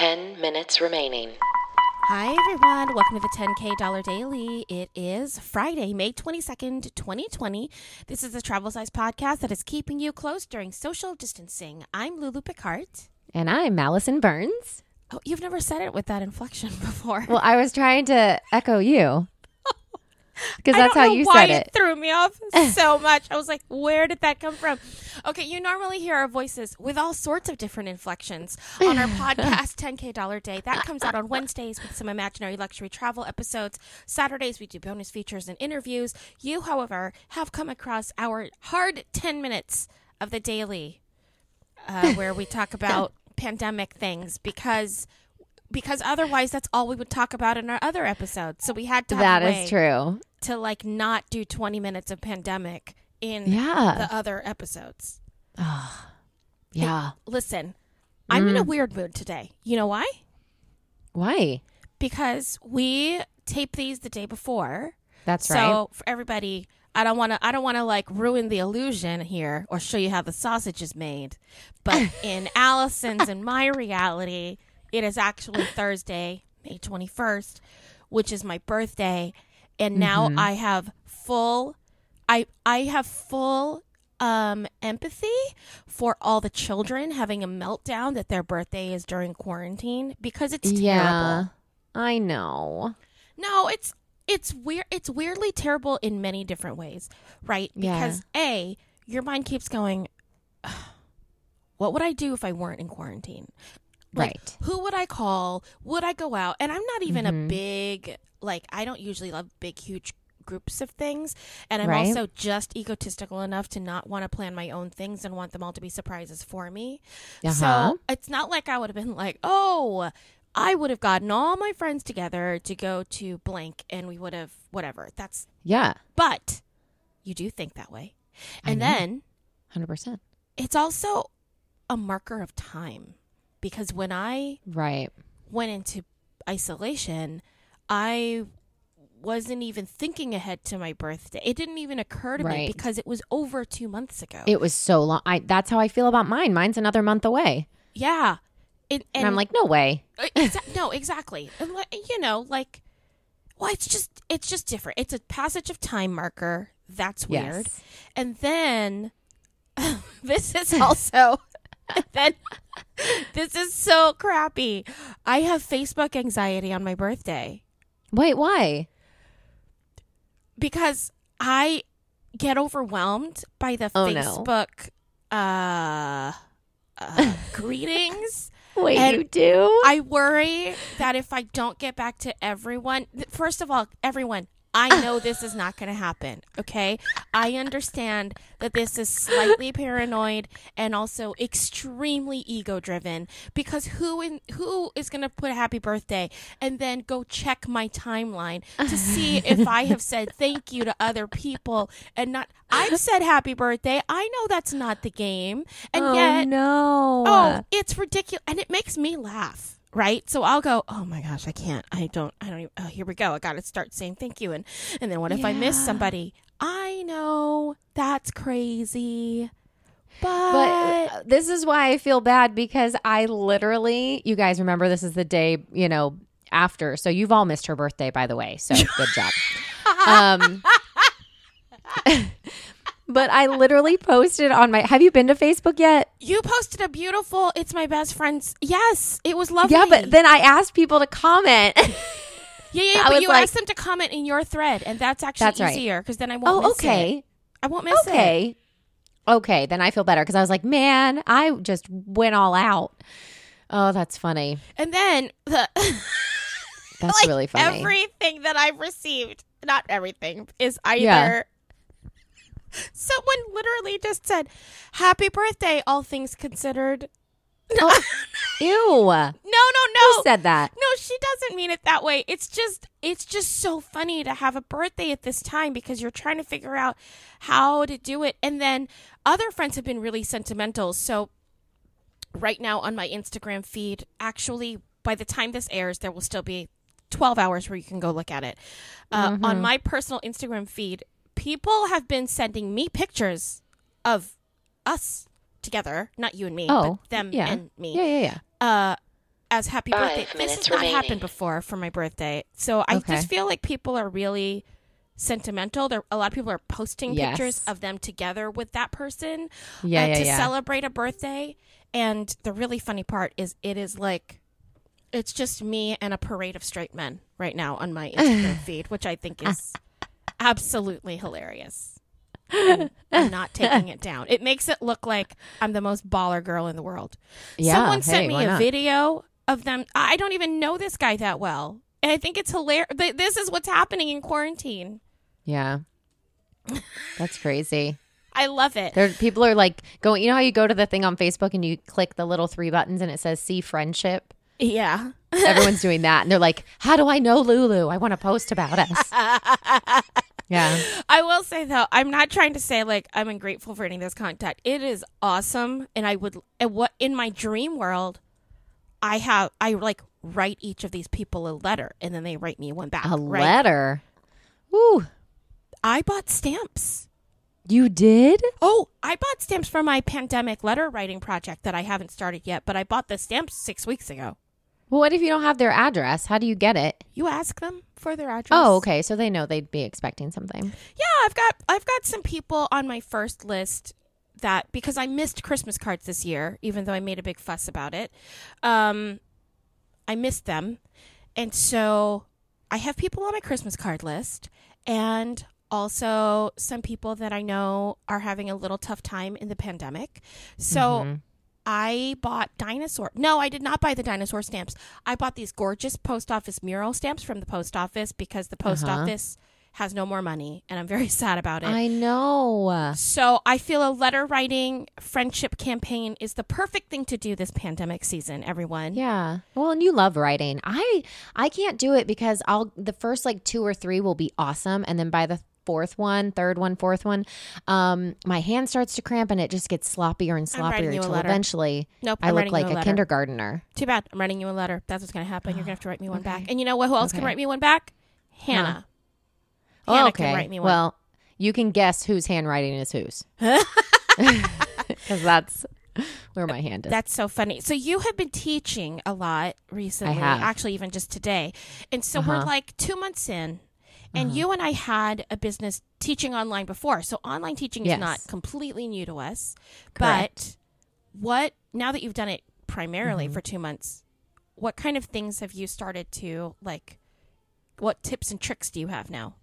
10 minutes remaining. Hi, everyone. Welcome to the 10K Dollar Daily. It is Friday, May 22nd, 2020. This is the Travel Size Podcast that is keeping you close during social distancing. I'm Lulu Picard. And I'm Allison Burns. Oh, you've never said it with that inflection before. Well, I was trying to echo you because that's how you why said it. threw me off so much. I was like, where did that come from? Okay, you normally hear our voices with all sorts of different inflections on our podcast, 10K Dollar Day. That comes out on Wednesdays with some imaginary luxury travel episodes. Saturdays, we do bonus features and interviews. You, however, have come across our hard 10 minutes of the daily uh, where we talk about pandemic things because. Because otherwise, that's all we would talk about in our other episodes. So we had to That is true. to like not do 20 minutes of pandemic in Yeah. the other episodes. Yeah. Listen, I'm in a Mm. weird mood today. You know why? Why? Because we tape these the day before. That's so right. So for everybody, I don't want to I don't want to like ruin the illusion here or show you how the sausage is made. But in Allison's and my reality, it is actually Thursday, May 21st, which is my birthday, and now Mm-hmm. I have full I I have full um empathy for all the children having a meltdown that their birthday is during quarantine because it's terrible. Yeah. I know. No, it's it's weird. It's weirdly terrible in many different ways, right? Yeah. Because a your mind keeps going. What would I do if I weren't in quarantine? Like, Right. Who would I call? Would I go out? And I'm not even Mhm. a big like. I don't usually love big, huge groups of things, and I'm Right. also just egotistical enough to not want to plan my own things and want them all to be surprises for me. Uh-huh. So it's not like I would have been like, oh, I would have gotten all my friends together to go to blank and we would have whatever. That's, yeah. but you do think that way. And then 100%. it's also a marker of time because when I Right. went into isolation, I wasn't even thinking ahead to my birthday. It didn't even occur to me because it was over two months ago. It was so long. I that's how I feel about mine. Mine's another month away. yeah. It, And, I'm like, no way. Uh, exa- no, exactly. And like, you know, like, well, it's just it's just different. It's a passage of time marker. That's weird. Yes. And then this is also then this is so crappy. I have Facebook anxiety on my birthday Wait, why? because I get overwhelmed by the Oh, no. Facebook uh, uh greetings. Wait, And you do? I worry that if I don't get back to everyone, first of all, everyone, I know this is not going to happen. Okay. I understand that this is slightly paranoid and also extremely ego driven because who in, who is going to put a happy birthday and then go check my timeline to see if I have said thank you to other people and not, I've said happy birthday. I know that's not the game. And oh, yet, no. Oh, it's ridiculous, and it makes me laugh. Right, so I'll go. Oh my gosh, I can't. I don't. I don't. Even, oh, here we go. I got to start saying thank you, and and then what if I miss somebody? I know that's crazy, but, But uh, this is why I feel bad because I literally, you guys remember this is the day, you know, after. So you've all missed her birthday, by the way. So good job. Um, but I literally posted on my. Have you been to Facebook yet? you posted a beautiful. It's my best friend's. Yes, it was lovely. Yeah, but then I asked people to comment. yeah, yeah. I But you like- asked them to comment in your thread, and that's actually That's easier because then I won't. oh, miss it. okay. I won't miss it. Okay. Okay, then I feel better because I was like, man, I just went all out. Oh, that's funny. And then the. That's like really funny. Everything that I've received, not everything, is either. Yeah. Someone literally just said, "Happy birthday, all things considered." Oh, ew. No, no, no. Who said that? No, she doesn't mean it that way. It's just it's just so funny to have a birthday at this time because you're trying to figure out how to do it. And then other friends have been really sentimental. So right now on my Instagram feed, actually by the time this airs, there will still be 12 hours where you can go look at it. Uh, On my personal Instagram feed, people have been sending me pictures of us together, not you and me, Oh, but them yeah. and me Yeah, yeah, yeah. uh as happy Five birthday. This minutes has not happened before for my birthday. So I Okay. just feel like people are really sentimental. There a lot of people are posting Yes. pictures of them together with that person Yeah, uh, yeah, to yeah. celebrate a birthday. And the really funny part is it is like it's just me and a parade of straight men right now on my Instagram feed, which I think is absolutely hilarious. And I'm not taking it down. It makes it look like I'm the most baller girl in the world. Yeah, Someone sent hey, me a not? video of them. I don't even know this guy that well. And I think it's hilarious. This is what's happening in quarantine. Yeah. That's crazy. I love it. There, people are like going. You know how you go to the thing on Facebook and you click the little three buttons and it says "See Friendship." Yeah. Everyone's doing that, and they're like, "How do I know Lulu? I want to post about us." yeah, I will say though, I'm not trying to say like I'm ungrateful for any of this contact. It is awesome, and I would and what in my dream world, I have I like write each of these people a letter, and then they write me one back. a right? letter. Ooh, I bought stamps. you did? Oh, I bought stamps for my pandemic letter writing project that I haven't started yet, but I bought the stamps six weeks ago. Well, what if you don't have their address? How do you get it? You ask them for their address. Oh, okay. So they know they'd be expecting something. Yeah, I've got I've got some people on my first list that because I missed Christmas cards this year, even though I made a big fuss about it. Um, I missed them, and so I have people on my Christmas card list, and also some people that I know are having a little tough time in the pandemic. So. Mhm. I bought dinosaur. No, I did not buy the dinosaur stamps. I bought these gorgeous post office mural stamps from the post office because the post Uh-huh. office has no more money and I'm very sad about it. I know. so I feel a letter writing friendship campaign is the perfect thing to do this pandemic season, everyone. Yeah. Well, and you love writing. I I can't do it because I'll the first like two or three will be awesome, and then by the fourth one, third one, fourth one, um, my hand starts to cramp and it just gets sloppier and sloppier until eventually Nope, I I'm look like a letter. kindergartner. Too bad. I'm writing you a letter. That's what's going to happen. You're going to have to write me one back. And you know what? Who else can write me one back? Hannah. Oh, Hannah okay. can write me one. Well, you can guess whose handwriting is whose. Because that's where my hand is. That's so funny. So you have been teaching a lot recently, actually even just today. And so we're Uh-huh. like 2 months in and you and I had a business teaching online before. So online teaching is not completely new to us. Correct. But what now that you've done it primarily Mm-hmm. for 2 months, what kind of things have you started to like what tips and tricks do you have now?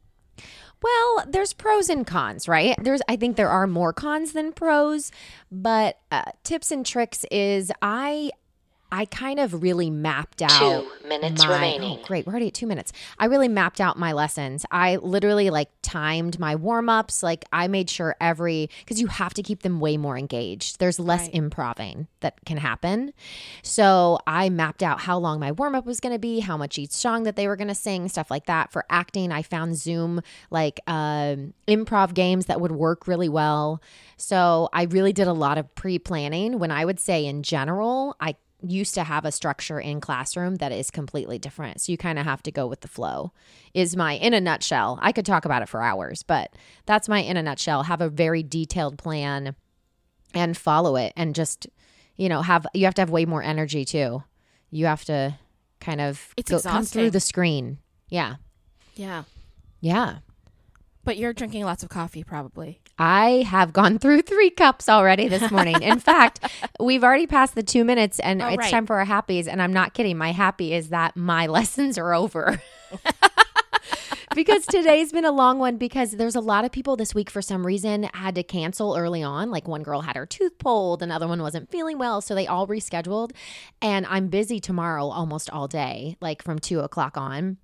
Well, there's pros and cons, right? There's I think there are more cons than pros, but uh, tips and tricks is I I kind of really mapped out Two minutes my, remaining. Oh, great, we're already at two minutes. I really mapped out my lessons. I literally like timed my warm ups. Like I made sure every because you have to keep them way more engaged. There's less Right. improving that can happen. So I mapped out how long my warm up was going to be, how much each song that they were going to sing, stuff like that. For acting, I found Zoom like um, improv games that would work really well. So I really did a lot of pre planning. When I would say in general, I used to have a structure in classroom that is completely different. So you kind of have to go with the flow. Is my in a nutshell. I could talk about it for hours, but that's my in a nutshell. Have a very detailed plan and follow it and just you know have you have to have way more energy too. You have to kind of It's go, come through the screen. Yeah. Yeah. Yeah. But you're drinking lots of coffee probably. I have gone through three cups already this morning. In fact, we've already passed the two minutes and Oh, it's right. time for our happies. And I'm not kidding. My happy is that my lessons are over. because today's been a long one because there's a lot of people this week for some reason had to cancel early on. Like one girl had her tooth pulled, another one wasn't feeling well. So they all rescheduled. And I'm busy tomorrow almost all day, like from two o'clock on.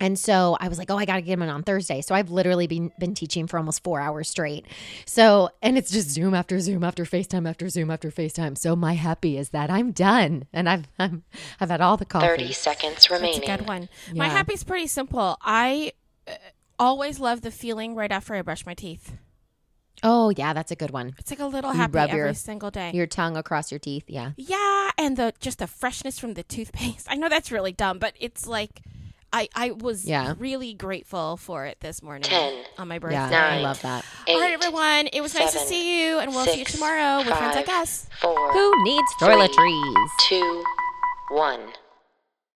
And so I was like, oh, I got to get him in on Thursday. So I've literally been, been teaching for almost four hours straight. So, and it's just Zoom after Zoom after FaceTime after Zoom after FaceTime. So my happy is that I'm done and I've, I'm, I've had all the coffee. 30 seconds remaining. That's a good one. My Yeah. happy's pretty simple. I uh, always love the feeling right after I brush my teeth. Oh, yeah, that's a good one. It's like a little You happy rub every your- single day. Your tongue across your teeth. Yeah. yeah, and the just the freshness from the toothpaste. I know that's really dumb, but it's like I I was Yeah. really grateful for it this morning Ten, on my birthday. Yeah. I love that. All right, everyone. It was nice to see you, and we'll see you six, tomorrow with friends like us. four, Who needs Three. toiletries? two, one.